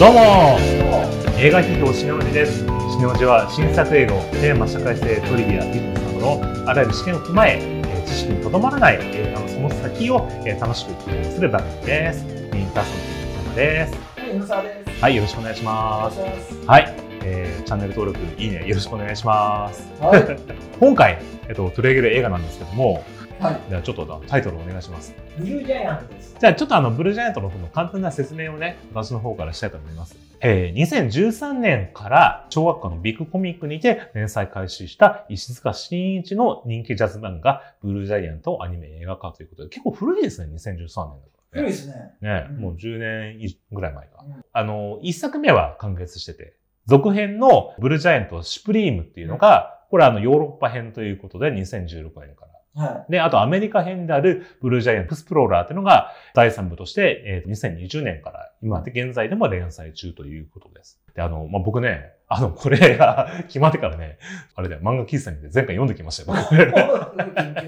どうも。映画批評シネオジです。シネオジは新作映画をテーマ社会性トリビアビジネスなどのあらゆる視点を踏まええー知識にとどまらない映画のその先をえー楽しくする番組です。インターソンのです。はい、野沢です。はいよろしくお願いします。お願いします。はい、えーチャンネル登録いいねよろしくお願いします。はい。今回、えっと、取り上げる映画なんですけどもはい。じゃあちょっとタイトルお願いしますブルージャイアントです。じゃあちょっとあのブルージャイアントの方の簡単な説明をね、私の方からしたいと思います。えー2013年から小学校のビッグコミックにて連載開始した石塚真一の人気ジャズ漫画ブルージャイアントをアニメ映画化ということで結構古いですね、2013年だからね。古いですね。ね、うんもう10年ぐらい前か。うんあの、一作目は完結してて、続編のブルージャイアントシュプリームっていうのが、これあのヨーロッパ編ということで2016年からはで、あとアメリカ編であるブルージャイアントエクスプローラーっていうのが第3部として、えー2020年から今で現在でも連載中ということです。で、あの、まあ、僕ね、あの、これが決まってからね、あれだよ、漫画喫茶にて前回読んできましたよ。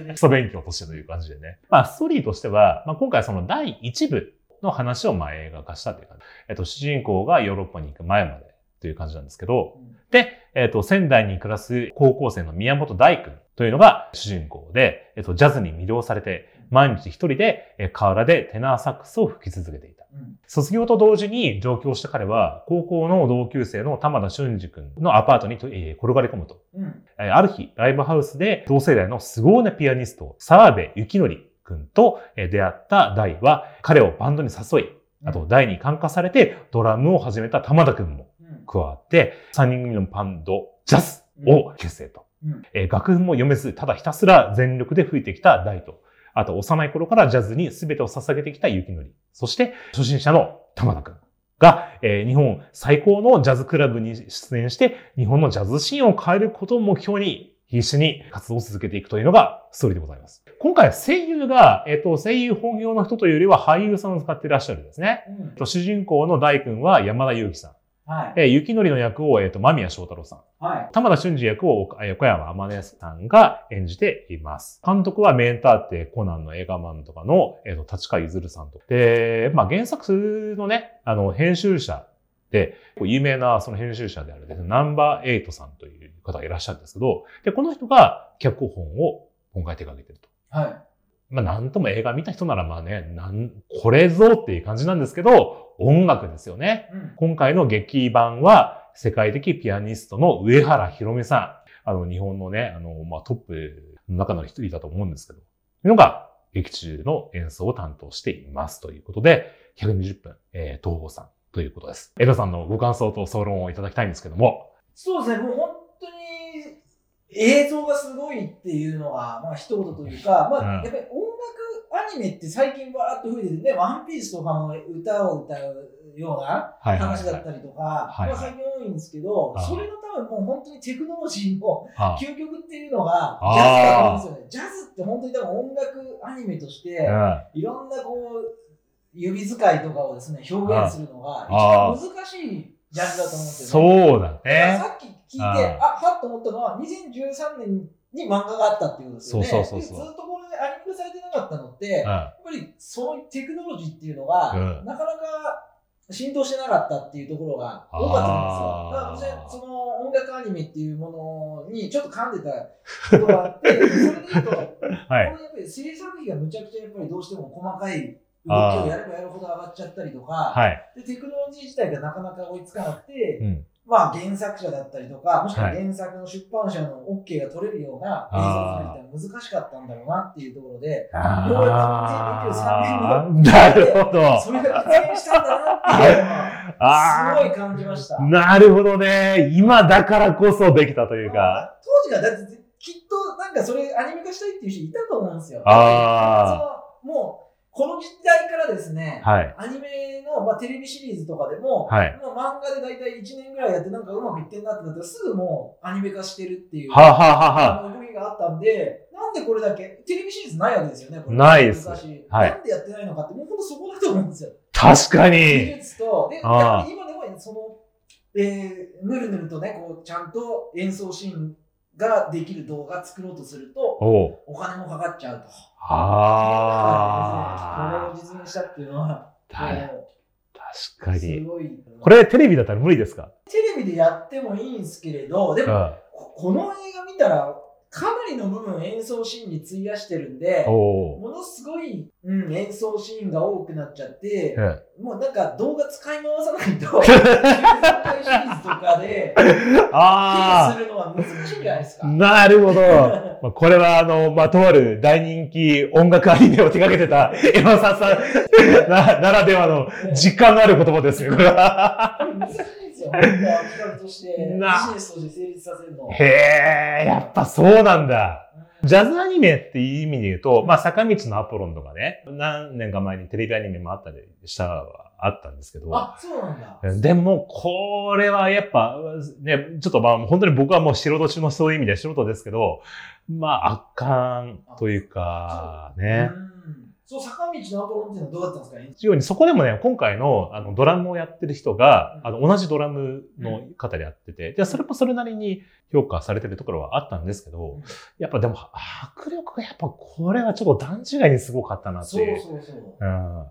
基礎勉強としてという感じでね。まあ、ストーリーとしては、まあ、今回その第1部の話をまあ映画化したという感じ。えっと、主人公がヨーロッパに行く前までという感じなんですけど、で、えっ、と、仙台に暮らす高校生の宮本大君というのが主人公で、えっ、と、ジャズに魅了されて、毎日一人で、えー河原でテナーサックスを吹き続けていた。うん。卒業と同時に上京した彼は、高校の同級生の玉田俊二君のアパートにと、えー転がり込むと。うん。えーある日、ライブハウスで同世代の凄腕ピアニスト、沢部幸則君とえー出会った大は、彼をバンドに誘い、あと大に感化されてドラムを始めた玉田君もうん。加わって、3人組のバンド、ジャズを結成と。うん。えー楽譜も読めず、ただひたすら全力で吹いてきた大と、あと幼い頃からジャズに全てを捧げてきた幸則、そして初心者の玉田くんが、えー日本最高のジャズクラブに出演して、日本のジャズシーンを変えることを目標に必死に活動を続けていくというのがストーリーでございます。今回声優が、えっ、と、声優本業の人というよりは俳優さんを使っていらっしゃるんですね。うんえっと主人公の大君は山田裕貴さん。はい。えー、雪のりの役を、えっ、と、間宮祥太郎さん。はい。玉田俊二役をえー横山天音さんが演じています。監督は名探偵コナンの映画マンとかの、えーと立川譲さんと。で、まあ原作のね、あの、編集者で、有名なその編集者であるですね、ナンバーエイトさんという方がいらっしゃるんですけど、で、この人が脚本を今回手掛けてると。はい。まあ、なんとも映画見た人ならまあね、なん、これぞっていう感じなんですけど、音楽ですよね。うん。今回の劇版は、世界的ピアニストの上原ひろみさん。あの、日本のね、あの、まあ、トップの中の一人だと思うんですけど、のが、劇中の演奏を担当しています。ということで、120分、えー、東方さんということです。エドさんのご感想と総論をいただきたいんですけども。そうですね、もう本当に映像がすごいっていうのは、まあ一言というか、まうんあやっぱり音ニメって最近バーっと増えててね、ワンピースとかも歌を歌うようなはいはい、話だはい。ったりとか、はいはいまあ最近多いんですけど、あーそれの多分もう本当にテクノロジーのあ究極っていうのがジャズだと思うんですよね。ジャズって本当に多分音楽アニメとして、うんいろんなこう、指使いとかをですね、表現するのが一番難しいジャンルだと思うんですよね。そうだね。さっき聞いて、あはっと思ったのは、2013年に漫画があったっていうことですよね。そうそうそうそうでずっとこれでアニメ化されてなかったのって、うんやっぱりそのテクノロジーっていうのが、うんなかなか浸透してなかったっていうところが多かったんですよ。だからその音楽アニメっていうものにちょっと噛んでたことがあって、それで言うと、はい。これやっぱり制作費がむちゃくちゃやっぱりどうしても細かい動きをやればやるほど上がっちゃったりとか、はい。でテクノロジー自体がなかなか追いつかなくて、うん。まあ原作者だったりとか、もしくははい原作の出版社の OK が取れるような映像を作るって難しかったんだろうなっていうところで、あーなるほど。それが実現したんだなっていうのは、あすごい感じました。あ、なるほどね。今だからこそできたというか。当時はだってきっとなんかそれアニメ化したいっていう人いたと思うんですよ。あそのもう、この時代からですね、はい。アニメの、まあ、テレビシリーズとかでも、はいもう漫画で大体1年ぐらいやってなんかうまくいってんなってなったらすぐもうアニメ化してるっていう。はあ、はあ動きがあったんで、なんでこれだけ、テレビシリーズないわけですよね、これないです昔はいなんでやってないのかって、もうほんとそこだと思うんですよ。確か技に。術と、で、今でも、その、えー、ぬるぬるとね、こう、ちゃんと演奏シーンができる動画作ろうとすると、お金もかかっちゃうと。ああ。これを実現したっていうのは、確かに。すごい。これテレビだったら無理ですか？テレビでやってもいいんですけれど、でも、あここの映画見たら、かなりの部分演奏シーンに費やしてるんで、おものすごい、うん、演奏シーンが多くなっちゃって、ーもうなんか動画使い回さないと、90回シリーズとかで、あするのは難しいんじゃないですか。あなるほど。まあこれは、あの、まあ、とある大人気音楽アニメを手掛けてた山里さんなならではの実感のある言葉ですよ、これは。難しいですよ、企画として、ビジなネスとして成立させるの。へえ、やっぱそうなんだ。ジャズアニメっていう意味で言うと、まあ、坂道のアポロンとかね、何年か前にテレビアニメもあったりした、あったんですけど、あ、そうなんだ。でも、これはやっぱ、ね、ちょっとまあ、本当に僕はもう素人中のそういう意味で素人ですけど、まあ、圧巻というか、ね。うんそう、坂道のアポロンっていうのはどうだったんですか？ね一応にそこでもね、今回のあのドラムをやってる人が、あの同じドラムの方でやってて、で、それもそれなりに評価されてるところはあったんですけど、やっぱでも、迫力がやっぱこれはちょっと段違いにすごかったなってそう。いう。そうそう。うん。うん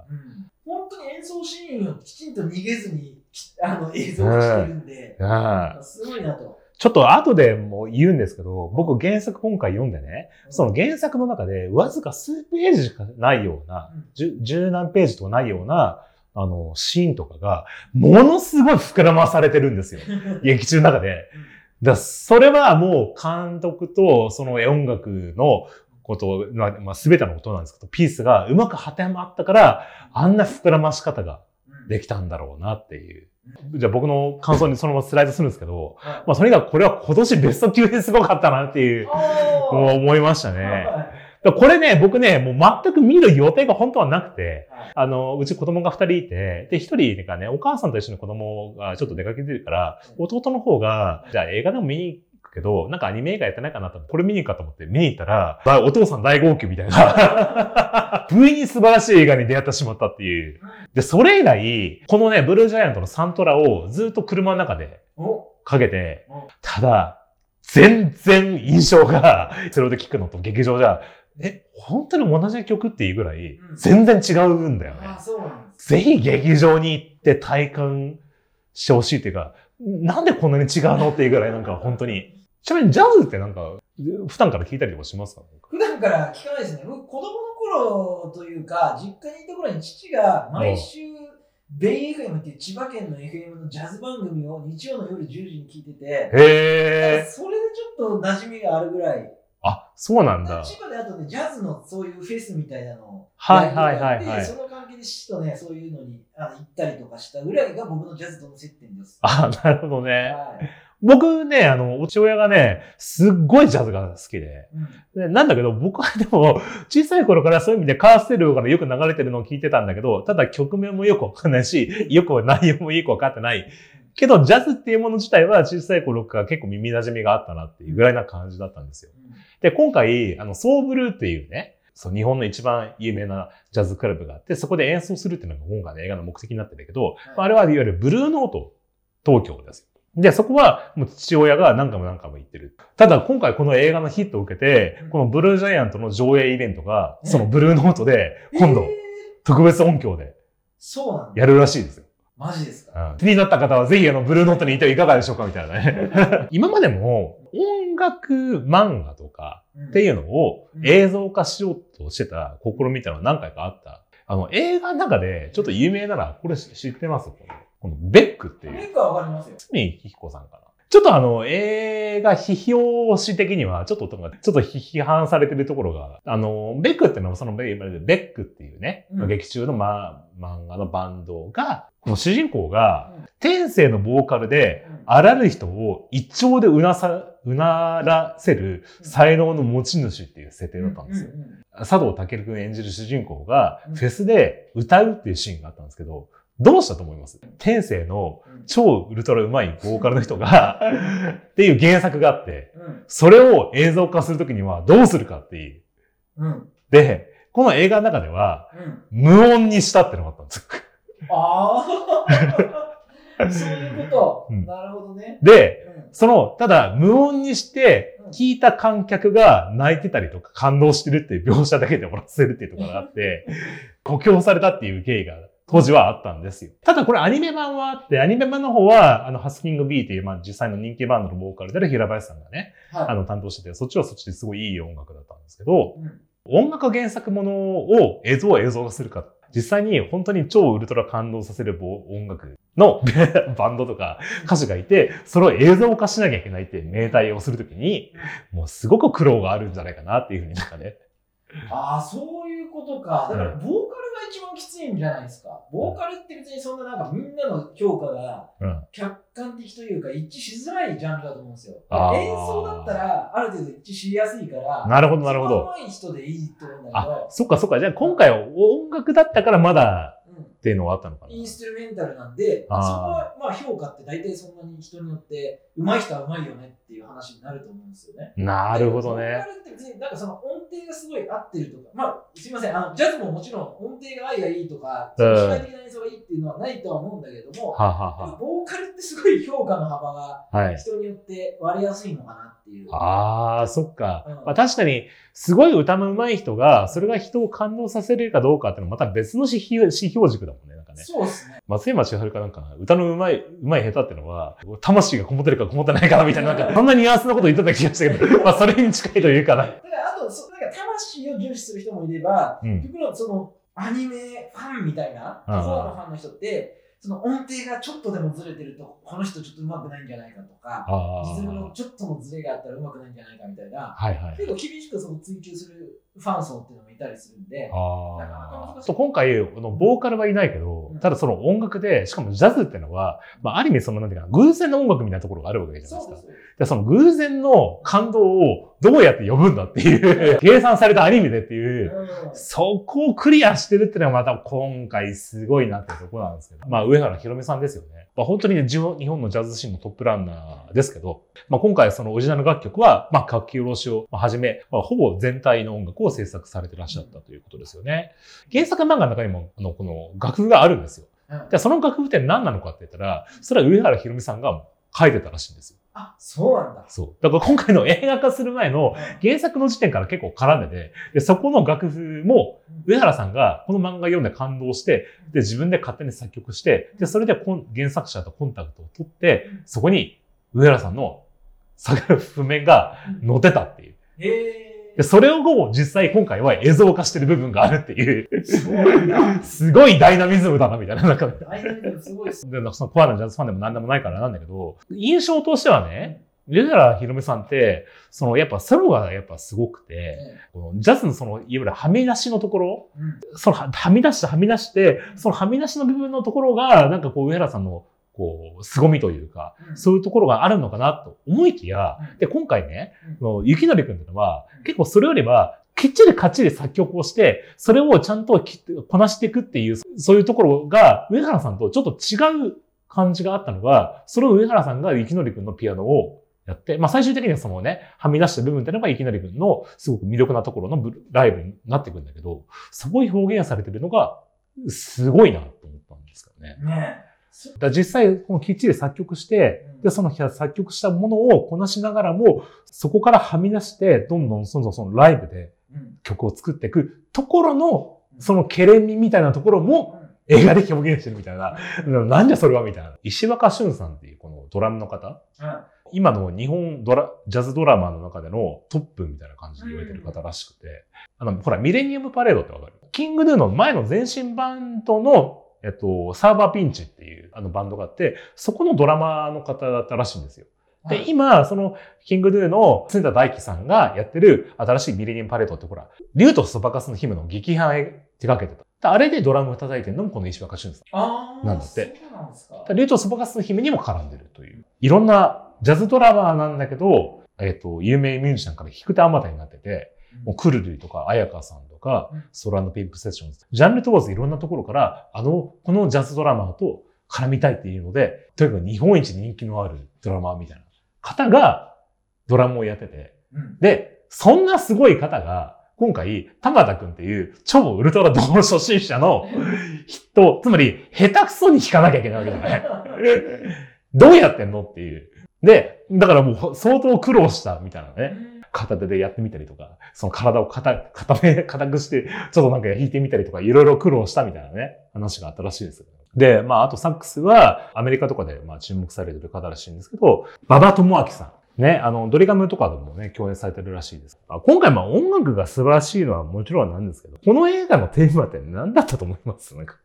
本当に演奏シーンをきちんと逃げずにきあの映像化してるんで、うん。すごいなと。ちょっと後でも言うんですけど、僕原作今回読んでね、その原作の中でわずか数ページしかないような、うん十十何ページとかないような、あの、シーンとかが、ものすごい膨らまされてるんですよ。劇中の中で。だそれはもう監督とその音楽のこと、まあ、まあ、全てのことなんですけど、ピースがうまくはてまったから、あんな膨らまし方がうんできたんだろうなっていう。じゃあ僕の感想にそのままスライドするんですけど、はい。まあとにかくこれは今年ベスト級ですごかったなっていう、思いましたね。これね、僕ね、もう全く見る予定が本当はなくて、はい。あの、うち子供が二人いて、で、一人がね、お母さんと一緒に子供がちょっと出かけてるから、弟の方が、じゃあ映画でも見に行くけど、なんかアニメ映画やってないかなと思って、これ見に行くかと思って見に行ったら、だお父さん大号泣みたいな、不意に素晴らしい映画に出会ってしまったっていう。で、それ以来、このね、ブルージャイアントのサントラをずっと車の中でおかけてお、ただ、全然印象が、それで聞くのと劇場じゃ、え、本当に同じ曲っていうぐらいうん、全然違うんだよね。あそうなんです。ぜひ劇場に行って体感してほしいっていうか、なんでこんなに違うのっていうぐらいなんか本当に。ちなみにジャズってなんか、普段から聞いたりとかしますか？普段から聞かないですね。僕、子供の頃というか、実家にいた頃に父が毎週、ベイ FM っていう千葉県の FM のジャズ番組を日曜の夜10時に聞いてて、へー。それでちょっと馴染みがあるぐらい。あ、そうなんだ。千葉であとね、ジャズのそういうフェスみたいなのをはいはいはいはいやっててその関係で父とね、そういうのにあの行ったりとかしたぐらいが僕のジャズとの接点です。あ、なるほどね。はい僕ね、あの、父親がね、すっごいジャズが好きで。うんでなんだけど、僕はでも、小さい頃からそういう意味でカーステルからよく流れてるのを聞いてたんだけど、ただ曲名もよくわかんないし、よく内容もよくわかってない。けど、ジャズっていうもの自体は小さい頃から結構耳馴染みがあったなっていうぐらいな感じだったんですよ。で、今回、あの、ソーブルーっていうね、そう、日本の一番有名なジャズクラブがあって、そこで演奏するっていうのが今回の映画の目的になってるけど、あれはいわゆるブルーノート東京ですよ。で、そこはもう父親が何回も何回も言ってる。ただ今回この映画のヒットを受けてうん、このブルージャイアントの上映イベントが、ねそのブルーノートで、今度えー特別音響でそうなんだ。やるらしいですよ。マジですか？うん気になった方はぜひあの、ブルーノートにいてはいかがでしょうかみたいなね。今までも音楽漫画とかっていうのをうん映像化しようとしてた試みっていうのは何回かあった？あの、映画の中でちょっと有名なら、これ知ってます？このベックっていう。メーカーわかりますよ。堤ひ彦さんかな。ちょっとあの、映画批評史的には、ちょっと、ちょっと批判されてるところが、あの、ベックっていうのは、その、ベックっていうね、うん劇中の、ま、漫画のバンドが、この主人公が、天性のボーカルで、うんあらぬ人を一丁でうなさ、うならせる才能の持ち主っていう設定だったんですよ。佐藤健くん演じる主人公がうんフェスで歌うっていうシーンがあったんですけど、どうしたと思います？天性のうん超ウルトラ上手いボーカルの人が、っていう原作があって、うんそれを映像化するときにはどうするかっていう。うんで、この映画の中では、うん無音にしたってのがあったんです。ああ そういうこと。うんなるほどね。で、うんその、ただ無音にして、聞いた観客が泣いてたりとか感動してるっていう描写だけで終わらせるっていうところがあって、故郷されたっていう経緯が当時はあったんですよ。ただこれアニメ版はあって、アニメ版の方は、あの、ハスキング B っていう、まあ実際の人気バンドのボーカルである平林さんがね、はい。あの、担当してて、そっちはそっちですごいいい音楽だったんですけど、うん音楽原作ものを映像映像化するか。実際に本当に超ウルトラ感動させる音楽の バンドとか歌手がいて、それを映像化しなきゃいけないって命題をするときに、もうすごく苦労があるんじゃないかなっていうふうになんかね。ああ、そういうことか。だから、うんボーカルが一番きついんじゃないですか。ボーカルって別にそんななんかみんなの評価がうん。客観的というか一致しづらいジャンルだと思うんですよ。演奏だったらある程度一致しやすいから、なるほど、なるほど。上手い人でいいと思うんだけあど、、そっかそっか。じゃあ今回は音楽だったからまだうんっていうのはあったのかな。インストゥルメンタルなんで、あーそこはまあ評価って大体そんなに人によって上手い人は上手いよねっていう話になると思うんですよね。なるほどね。なんかその音程がすごい合ってるとか、まあすいません、あのジャズももちろん音程が合いがいいとか、的な演いいっていうのはないとは思うんだけども、はあ、はあはボーカルってすごい評価の幅が。人によって割れやすいのかなっていう。ああ、そっか。うんまあ、確かに、すごい歌の上手い人が、それが人を感動させるかどうかっていうのはまた別の指標指標軸だもんね。なんかね。そうですね。松山千春かなんかな、歌の上手い、上手い下手っていうのは、魂がこもってるかこもってないかなみたいな、なんか、そんなニュアンスのこと言ってた気がしたけど、まあ、それに近いというかな。だからあとそ、なんか魂を重視する人もいれば、うん。結局のそのアニメファンみたいな、コアのファンの人って、その音程がちょっとでもずれてると、この人ちょっと上手くないんじゃないかとか、あリズムのあ。ちょっとのずれがあったら上手くないんじゃないかみたいな、はいはい。結構厳しくその追求するファン層っていうのもいたりするんで、ああ。そう、今回、あの、ボーカルはいないけどうん、ただその音楽で、しかもジャズっていうのは、まあ、ある意味その、なんていうかな、偶然の音楽みたいなところがあるわけじゃないですか。でその偶然の感動をどうやって呼ぶんだっていう、計算されたアニメでっていう、うん。そこをクリアしてるっていうのはまた今回すごいなってところなんですけど。まあ、上原ひろみさんですよね。まあ、本当にね、日本日本のジャズシーンのトップランナーですけど、まあ、今回そのオリジナル楽曲は、まあ、書き下ろしをはじめ、まあ、ほぼ全体の音楽を制作されてらっしゃったということですよね。原作漫画の中にも、あの、この楽譜があるんですよ。うんで、その楽譜って何なのかって言ったら、それは上原ひろみさんが書いてたらしいんですよ。あ、そうなんだ。そう。だから今回の映画化する前の原作の時点から結構絡んでて、で、そこの楽譜も、上原さんがこの漫画読んで感動して、で、自分で勝手に作曲して、で、それで原作者とコンタクトを取って、そこに上原さんの作譜面が載ってたっていう。へで、それをもう実際今回は映像化してる部分があるっていう、え。そうな。すごいダイナミズムだな、みたいな。なんか、ダイナミズムすごいっすね。で、なんかそのコアなジャズファンでも何でもないからなんだけど、印象としてはね、上原ひろみさんって、そのやっぱソロがやっぱすごくて、このジャズのその、いわゆるはみ出しのところ、うんそのははみ出してはみ出して、そのはみ出しの部分のところが、なんかこう上原さんの、こう、凄みというか、うん。そういうところがあるのかなと思いきや、うん。で、今回ね、の雪のりくんってのはうん、結構それよりは、きっちりかっちり作曲をして、それをちゃんときこなしていくっていう、そういうところが、上原さんとちょっと違う感じがあったのが、それを上原さんが雪のりくんのピアノをやって、まあ最終的にはそのね、はみ出した部分っていうのが雪のりくんのすごく魅力なところのブライブになってくるんだけど、そこに表現されてるのが、すごいなと思ったんですけどね。ねだ実際、このきっちり作曲して、で、その作曲したものをこなしながらも、そこからはみ出して、どんどんそのそのライブでうん。曲を作っていくところの、そのケレン味みたいなところも映画で表現してるみたいな。なんじゃそれはみたいな。石若俊さんっていうこのドラムの方うん。今の日本ドラ、ジャズドラマーの中でのトップみたいな感じで言われてる方らしくて、あの、ほら、ミレニアムパレードってわかる？キングヌーの前の前身バンドの、えっと、サーバーピンチっていうあのバンドがあって、そこのドラマーの方だったらしいんですよ。で、今、その、キングヌーの常田大樹さんがやってる新しいミレニアムパレードってほら、竜とそばかすの姫の劇版へ手掛けてた。であれでドラムを叩いてるのもこの石若俊さん。なんだってそうなんですか。竜とそばかすの姫にも絡んでるという。いろんなジャズドラマーなんだけど、えっ、と、有名ミュージシャンから弾く手あまたになってて、もうクルルイとか、彩香さんとかうん、ソラノピンクセッションズ。ジャンル問わずいろんなところから、あの、このジャズドラマーと絡みたいっていうので、とにかく日本一人気のあるドラマーみたいな方がドラムをやってて、うんで、そんなすごい方が、今回、玉田くんっていう超ウルトラドー初心者の 人、つまり、下手くそに弾かなきゃいけないわけじゃない。どうやってんのっていう。で、だからもう相当苦労したみたいなね。片手でやってみたりとか、その体を硬固め、硬くして、ちょっとなんか弾いてみたりとか、いろいろ苦労したみたいなね、話があったらしいです。で、まあ、あとサックスは、アメリカとかで、まあ、注目されてる方らしいんですけど、馬場智明さん。ね、あの、ドリガムとかでもね、共演されてるらしいです。今回、まあ、音楽が素晴らしいのはもちろんなんですけど、この映画のテーマって何だったと思います？なんか。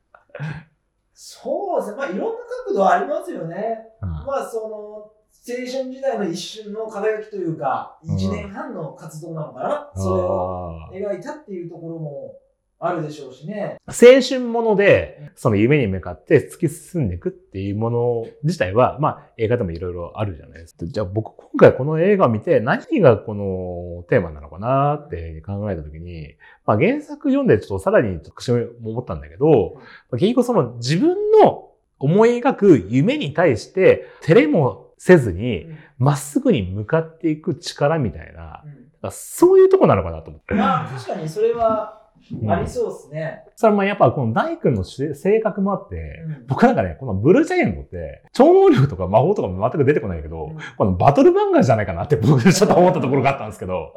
そうですね。まあ、いろんな角度ありますよね。うんまあ、その、青春時代の一瞬の輝きというか、うん1年半の活動なのかな？それを描いたっていうところもあるでしょうしね。青春もので、その夢に向かって突き進んでいくっていうもの自体は、まあ映画でもいろいろあるじゃないですか。じゃあ僕今回この映画を見て何がこのテーマなのかなって考えたときに、まあ原作読んでちょっとさらに特殊も思ったんだけど、結局その自分の思い描く夢に対して照れもせずにまっすぐに向かっていく力みたいな、うん。そういうとこなのかなと思って。まあ、確かにそれはうん。ありそうですね。それもやっぱこの大君の性格もあって、うん。僕なんかね、このブルージャイアントって、超能力とか魔法とかも全く出てこないけど、うん。このバトル漫画じゃないかなって僕ちょっと思ったところがあったんですけど、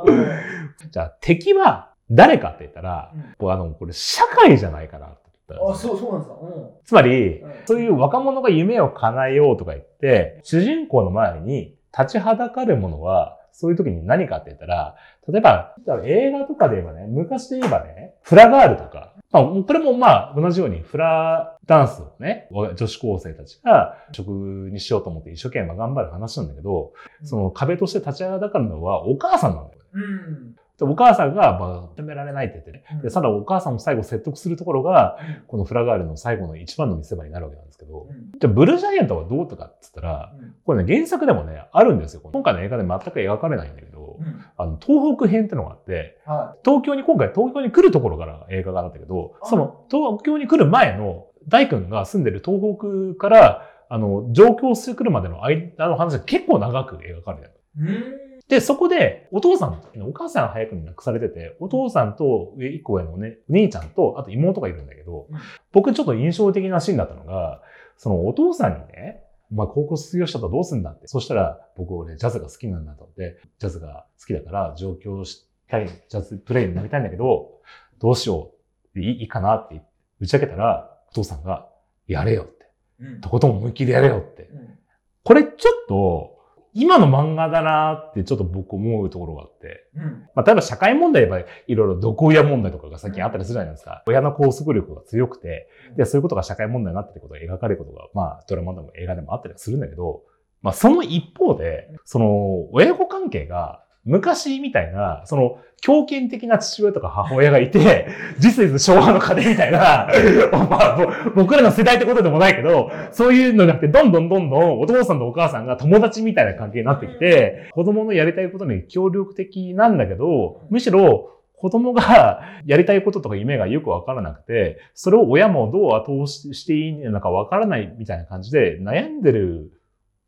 じゃあ敵は誰かって言ったら、うん。あの、これ社会じゃないかなって言ったんあ、そう、そうなんですか？うんつまり、うんそういう若者が夢を叶えようとか言って、主人公の前に立ちはだかるものは、そういう時に何かって言ったら、例えば、映画とかで言えばね、昔で言えばね、フラガールとか、まあ、これもまあ、同じようにフラダンスをね、女子高生たちが職にしようと思って一生懸命頑張る話なんだけど、その壁として立ちはだかるのはお母さんなんだよね。うん。でお母さんが、まあ、認められないって言ってね。うん。で、ただお母さんも最後説得するところが、このフラガールの最後の一番の見せ場になるわけなんですけど、うん。じゃあブルージャイアントはどうとかって言ったら、うん。これね、原作でもね、あるんですよ。今回の映画で全く描かれないんだけど、うん。あの、東北編ってのがあって、は東京に、今回東京に来るところから映画があったけど、あその東京に来る前の大君が住んでる東北から、あの、上京してくるまでの間の話が結構長く描かれてる。で、そこで、お父さん、お母さんは早くに亡くされてて、お父さんと上一個上のね、お兄ちゃんと、あと妹がいるんだけど、うん僕ちょっと印象的なシーンだったのが、そのお父さんにね、お前高校卒業したらどうすんだって。そしたら、僕俺ジャズが好きなんだと思って、ジャズが好きだから上京したい、ジャズプレイになりたいんだけど、どうしよう。いいいいかなって打ち明けたら、お父さんが、やれよって。うんとことん思いっきりやれよって。うんこれちょっと、今の漫画だなってちょっと僕思うところがあって。うん。まあ、例えば社会問題言えばいろいろ毒親問題とかが最近あったりするじゃないですか。親の拘束力が強くて、で、そういうことが社会問題になってることが描かれることが、まあ、ドラマでも映画でもあったりはするんだけど、まあ、その一方で、その、親子関係が、昔みたいな、その、強権的な父親とか母親がいて、実質昭和の家庭みたいな、まあ、僕らの世代ってことでもないけど、そういうのじゃなくて、どんどんどんどんお父さんとお母さんが友達みたいな関係になってきて、子供のやりたいことに協力的なんだけど、むしろ子供が やりたいこととか夢がよくわからなくて、それを親もどう後押ししていいのかわからないみたいな感じで悩んでる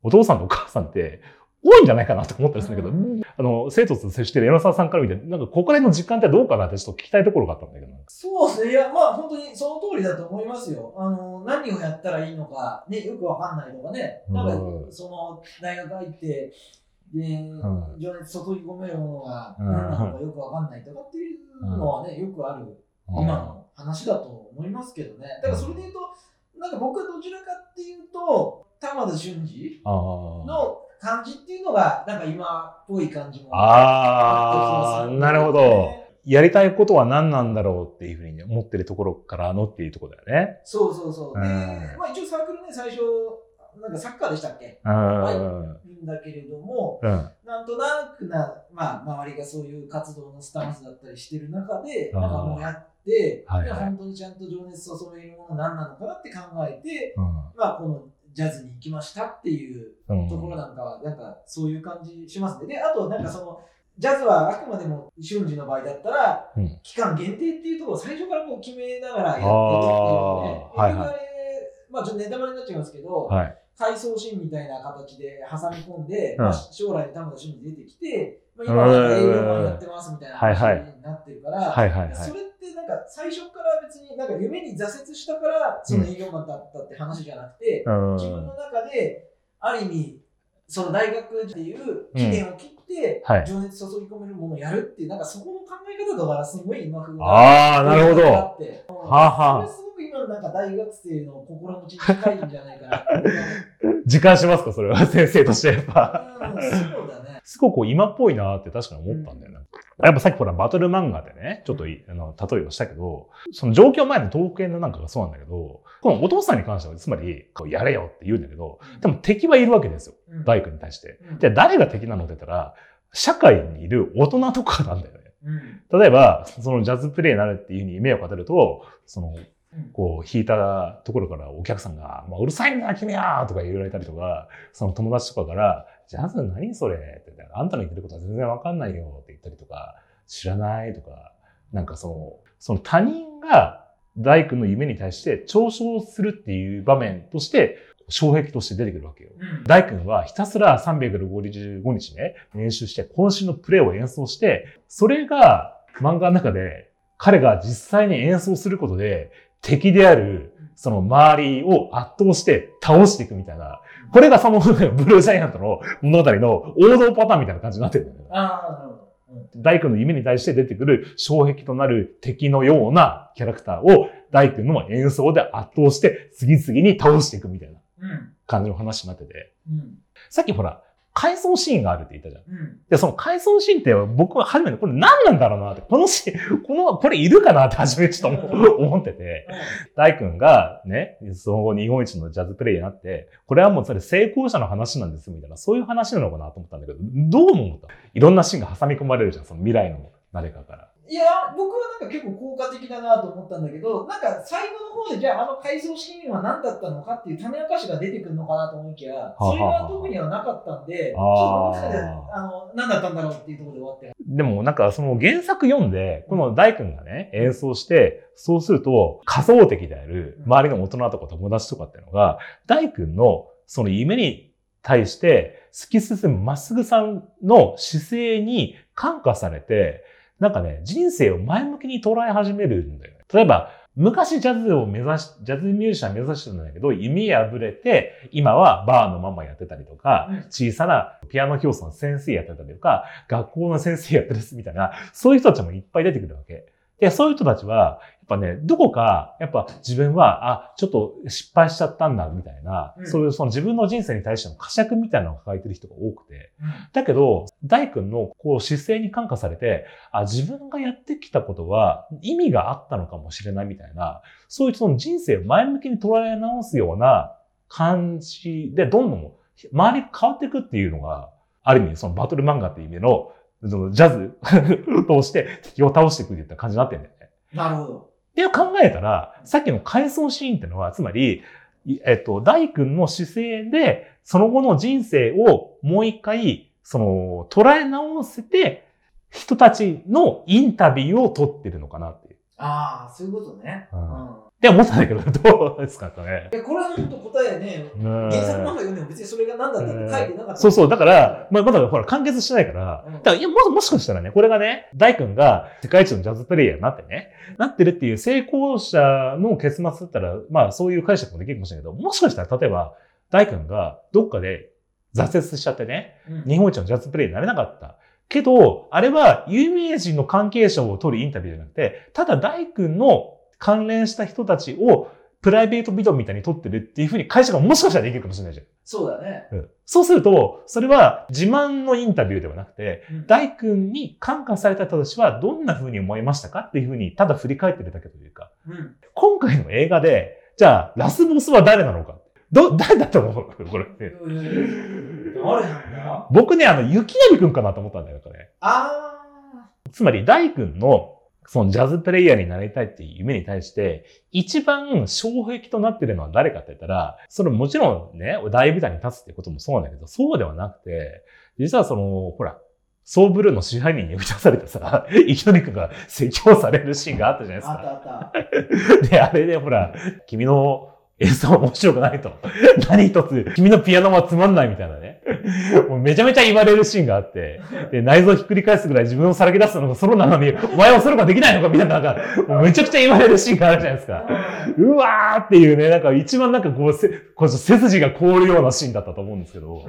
お父さんとお母さんって多いんじゃないかなと思ったりするんだけど、あの、生徒と接してる柳沢さんから見て、なんかここら辺の実感ってどうかなってちょっと聞きたいところがあったんだけど。そうですね。いや、まあ本当にその通りだと思いますよ。あの、何をやったらいいのか、ね、よくわかんないとかね。なんかう、んその、大学入って、で、ん情熱注ぎ込めるものがうん何なのかよくわかんないとかっていうのはね、よくある今の話だと思いますけどね。だからそれで言うと、なんか僕はどちらかっていうと、玉田俊二の感じっていうのが、なんか今っぽい感じもあー、った気がするなるほど。やりたいことは何なんだろうっていうふうに思ってるところからのっていうところだよね。そうそうそう。で、うんまあ一応サークルね、最初、なんかサッカーでしたっけ？うん。いいんだけれども、うん。なんとなくな、まあ、周りがそういう活動のスタンスだったりしてる中で、なんかもうやって、はいはいで本当にちゃんと情熱注げるもの何なのかなって考えて、うんまあ、このジャズに行きましたっていううんところなんかは、なんかそういう感じしますね。で、あとなんかその、ジャズはあくまでも瞬時の場合だったら、うん期間限定っていうところを最初からこう決めながらやってるっていうね。あーはいはい結局あれまあちょっとネタバレになっちゃいますけど、はい。回想シーンみたいな形で挟み込んで、うんまあ、将来玉田俊二出てきて、まあ、今は営業マンやってますみたいなはいはい話になってるから、はいはいはい。それってなんか最初から別になんか夢に挫折したからその営業マンだったって話じゃなくて、うん自分の中である意味その大学っていう期限を切って、情熱注ぎ込めるものをやるっていう、なんかそこの考え方とかすごい今風な。ああ、なるほど。はあはあそれすごく今のなんか大学生の心持ちに近いんじゃないかなって時間しますかそれは先生としてやっぱ。思う。うん、そうだね。すごく今っぽいなって確かに思ったんだよな。やっぱさっきほらバトル漫画でね、ちょっといあの例えをしたけど、その状況前の東北編のなんかがそうなんだけど、このお父さんに関してはつまり、こうやれよって言うんだけど、でも敵はいるわけですよ。うん大工に対して。うんじゃあ誰が敵なのって言ったら、社会にいる大人とかなんだよね。うん例えば、そのジャズプレイになるっていうふうに目をかけると、その、うんこう、弾いたところからお客さんが、まあ、うるさいんだ、君はとか言われたりとか、その友達とかから、ジャズ何それ？って言ったら、あんたの言ってることは全然わかんないよって言ったりとか、知らないとか、なんかその、その他人が大工の夢に対して嘲笑するっていう場面として、障壁として出てくるわけよ。うん大君はひたすら365日ね、練習して、渾身のプレーを演奏して、それが漫画の中で彼が実際に演奏することで敵であるその周りを圧倒して倒していくみたいな、これがそのブルージャイアントの物語の王道パターンみたいな感じになってるんだよね。ああ、なるほど。うん大君の夢に対して出てくる障壁となる敵のようなキャラクターを大君の演奏で圧倒して次々に倒していくみたいなうん。感じの話になってて。うん。さっきほら、回想シーンがあるって言ったじゃん。うん。で、その回想シーンって僕は初めてこれ何なんだろうなって、このシーン、この、これいるかなって初めちょっと思思ってて、大君がね、その後日本一のジャズプレイヤーになって、これはもうそれ成功者の話なんですみたいな、そういう話なのかなと思ったんだけど、どう思ったいろんなシーンが挟み込まれるじゃん、その未来の誰かから。いや、僕はなんか結構効果的だなと思ったんだけど、なんか最後の方でじゃああの回想シーンは何だったのかっていう種明かしが出てくるのかなと思いきや、それは特にはなかったんで、ちょっと僕の中であの何だったんだろうっていうところで終わって。でもなんかその原作読んで、この大君がね、演奏して、そうすると仮想的である周りの大人とか友達とかっていうのが、大君のその夢に対して突き進むまっすぐさんの姿勢に感化されて、なんかね、人生を前向きに捉え始めるんだよね。例えば、昔ジャズを目指し、ジャズミュージシャン目指してたんだけど、夢破れて、今はバーのママやってたりとか、うん小さなピアノ教室の先生やってたりとか、学校の先生やってるみたいな、そういう人たちもいっぱい出てくるわけ。で、そういう人たちは、ぱね、どこか、やっぱ自分は、あ、ちょっと失敗しちゃったんだ、みたいな、うんそういうその自分の人生に対しての呵責みたいなのを抱えてる人が多くて、だけど、大君のこう姿勢に感化されて、あ、自分がやってきたことは意味があったのかもしれないみたいな、そういうその人生を前向きに捉え直すような感じで、どんどん周りが変わっていくっていうのが、ある意味そのバトル漫画っていう意味の、そのジャズ を通して敵を倒していくっていった感じになってるんだよね。なるほど。って考えたら、さっきの回想シーンってのは、つまり、いえっと、大君の姿勢で、その後の人生をもう一回、その、捉え直せて、人たちのインタビューを取ってるのかなっていう。ああ、そういうことね。ううんん。って思ったんだけど、どうですかね。いやこれは本当答えね、うん原作漫画読んでも別にそれが何だったって書いてなかった。そうそう。だから、まあ、まだほら、完結してないから、うんだから、いや、も、もしかしたらね、これがね、大君が世界一のジャズプレイヤーになってね、なってるっていう成功者の結末だったら、まあ、そういう解釈もできるかもしれないけど、もしかしたら、例えば、大君がどっかで挫折しちゃってね、うん日本一のジャズプレイヤーになれなかった。けど、あれは有名人の関係者を取るインタビューじゃなくて、ただ大君の関連した人たちをプライベートビデオみたいに撮ってるっていうふうに解釈がもしかしたらできるかもしれないじゃん。そうだね。うんそうすると、それは自慢のインタビューではなくて、うん大君に感化された人たちはどんな風に思いましたかっていう風にただ振り返ってるだけというか、うん。今回の映画で、じゃあ、ラスボスは誰なのか。ど、誰だと思うこれ。誰なんだ？僕ね、あの、雪成くんかなと思ったんだよ、これ。あつまり、大君の、そのジャズプレイヤーになりたいっていう夢に対して、一番障壁となってるのは誰かって言ったら、それもちろんね、大舞台に立つってこともそうなんだけど、そうではなくて、実はその、ほら、ソーブルーの支配人に呼び出されたさ、生きりくんが説教されるシーンがあったじゃないですあ。あか。ったあった。で、あれでほら、君の演奏面白くないと。何一つ、君のピアノはつまんないみたいなね。もうめちゃめちゃ言われるシーンがあって、で、内臓ひっくり返すぐらい自分をさらけ出すのがソロなのに、お前はソロができないのかみたいな、なんか、もうめちゃくちゃ言われるシーンがあるじゃないですか。うわーっていうね、なんか一番なんかこう、せこう背筋が凍るようなシーンだったと思うんですけど、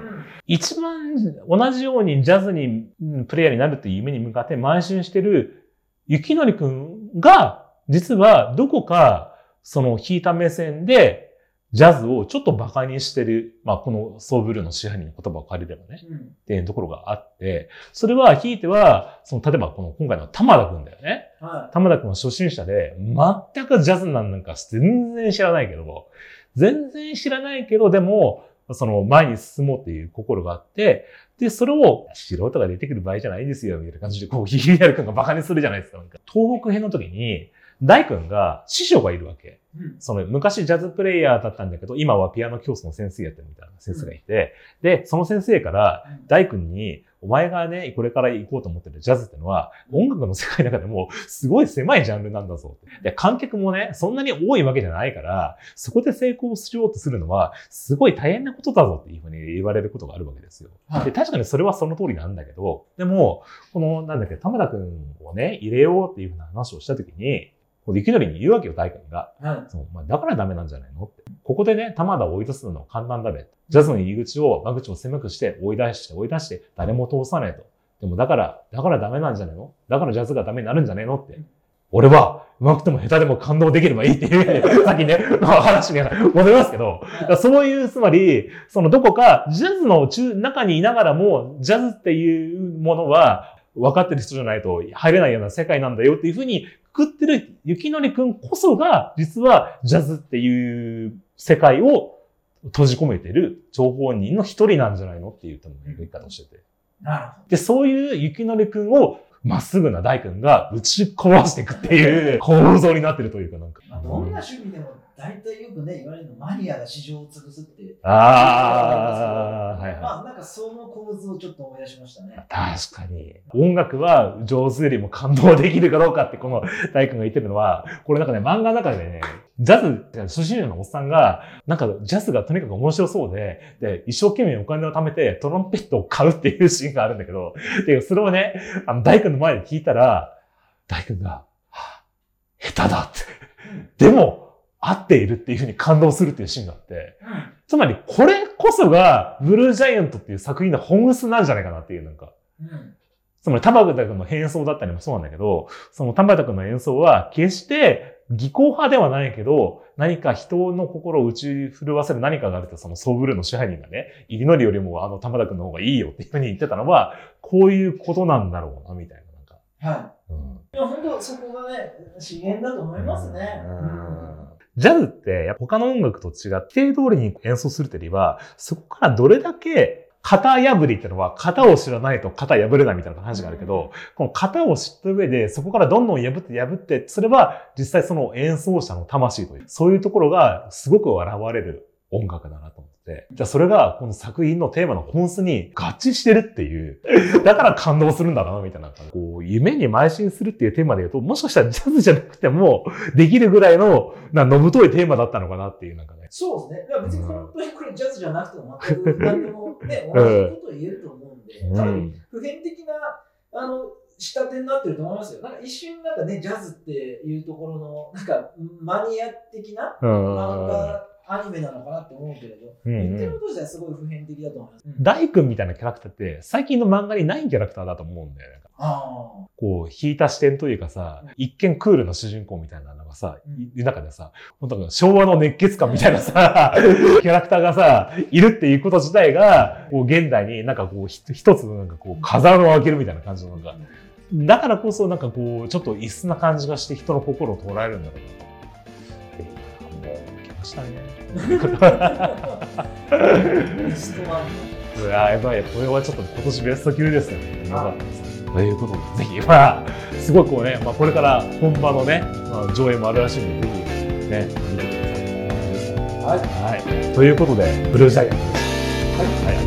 一番同じようにジャズに、プレイヤーになるっていう夢に向かって邁進してる、雪のりくんが、実はどこかその引いた目線で、ジャズをちょっと馬鹿にしてる、まあ、このソーブルーの支配人の言葉を借りればね、うん、っていうところがあって、それは、ひいては、その、例えばこの今回の玉田くんだよね。はい、玉田くんは初心者で、全くジャズなんか全然知らないけど、全然知らないけど、でも、その前に進もうっていう心があって、で、それを素人が出てくる場合じゃないですよ、みたいな感じで、こう、ヒリアル君が馬鹿にするじゃないですか。東北編の時に、大君が師匠がいるわけ。うん、その昔ジャズプレイヤーだったんだけど、今はピアノ教室の先生やってるみたいな先生がいて、うん、で、その先生から大君に、お前がね、これから行こうと思ってるジャズってのは、音楽の世界の中でもすごい狭いジャンルなんだぞで、観客もね、そんなに多いわけじゃないから、そこで成功しようとするのは、すごい大変なことだぞっていうふうに言われることがあるわけですよ。はい、で、確かにそれはその通りなんだけど、でも、この、なんだっけ、玉田くんをね、入れようっていうふうな話をしたときに、いきなりに言うわけよ、大君が。はい、そうまあ、だからダメなんじゃないのって。ここでね、玉田を追い出すのは簡単だべ。ジャズの入り口を、間口を狭くして追い出して追い出して誰も通さないと。でもだから、だからダメなんじゃないの？だからジャズがダメになるんじゃないのって。俺は、うまくても下手でも感動できればいいっていう、さっきね、の話に戻りますけど、そういう、つまり、そのどこか、ジャズの中、中にいながらも、ジャズっていうものは、分かってる人じゃないと入れないような世界なんだよっていうふうにくってる雪のりくんこそが、実はジャズっていう世界を閉じ込めてる情報人の一人なんじゃないのっていう多分言い方をしてて。なるほど。で、そういう雪のりくんをまっすぐな大君が打ち壊していくっていう構造になってるというかなんか。まあ、どんな趣味でも大体よくね、言われるのマニアが市場を潰すって。ああ、はいはい。まあ、なんかその構図をちょっと思い出しましたね。確かに。音楽は上手よりも感動できるかどうかって、この 大君が言ってるのは、これなんかね、漫画の中でね、ジャズ、初心者のおっさんが、なんかジャズがとにかく面白そうで、で、一生懸命お金を貯めてトロンペットを買うっていうシーンがあるんだけど、で、それをね、あの、大君の前で聞いたら、大君が、はあ、下手だって。でも、合っているっていうふうに感動するっていうシーンがあって、つまりこれこそがブルージャイアントっていう作品の本質なんじゃないかなっていうなんか、うん、つまり田畑君の変装だったりもそうなんだけど、その田畑君の演奏は決して技巧派ではないけど、何か人の心を打ち震わせる何かがあると、そのソーブルーの支配人がね、入りのりよりもあの玉田君の方がいいよっていうふうに言ってたのは、こういうことなんだろうな、みたいな。なんかはい。うん、いや、本当そこがね、資源だと思いますね。うんジャズって他の音楽と違って、定通りに演奏するというよりは、そこからどれだけ型破りってのは、型を知らないと型破れないみたいな話があるけど、この型を知った上で、そこからどんどん破って破って、それは実際その演奏者の魂という、そういうところがすごく現れる音楽だなと思って。じゃあそれがこの作品のテーマの本質に合致してるっていう。だから感動するんだな、みたいな。こう、夢に邁進するっていうテーマで言うと、もしかしたらジャズじゃなくてもできるぐらいの、な、のぶといテーマだったのかなっていう、なんかね。そうですね。いや別に本当にこれジャズじゃなくても全く何でもね、同じことを言えると思うんで、多分普遍的な、あの、仕立てになってると思いますよ。なんか一瞬なんかね、ジャズっていうところの、なんかマニア的な漫画アニメなのかなって思うけれど、うんうん、言ってること自体すごい普遍的だと思います。大君みたいなキャラクターって最近の漫画にないキャラクターだと思うんだよね。こう、引いた視点というかさ、一見クールな主人公みたいなのがさ、いる中でさ、本当昭和の熱血感みたいなさ、キャラクターがさ、いるっていうこと自体が、こう、現代になんかこう、一つのなんかこう、風を開けるみたいな感じのなんか、だからこそなんかこう、ちょっと異質な感じがして人の心を捉えるんだろうな。もう、来ましたね。うわやばいこれはちょっと今年ベスト級ですよね。よかったです。ということで、ぜひ、まあ、すごいこうね、まあ、これから本場のね、まあ、上映もあるらしいので、ぜひ、ね、見てください。はい。はい。ということで、ブルージャイアントでした。はい。はい、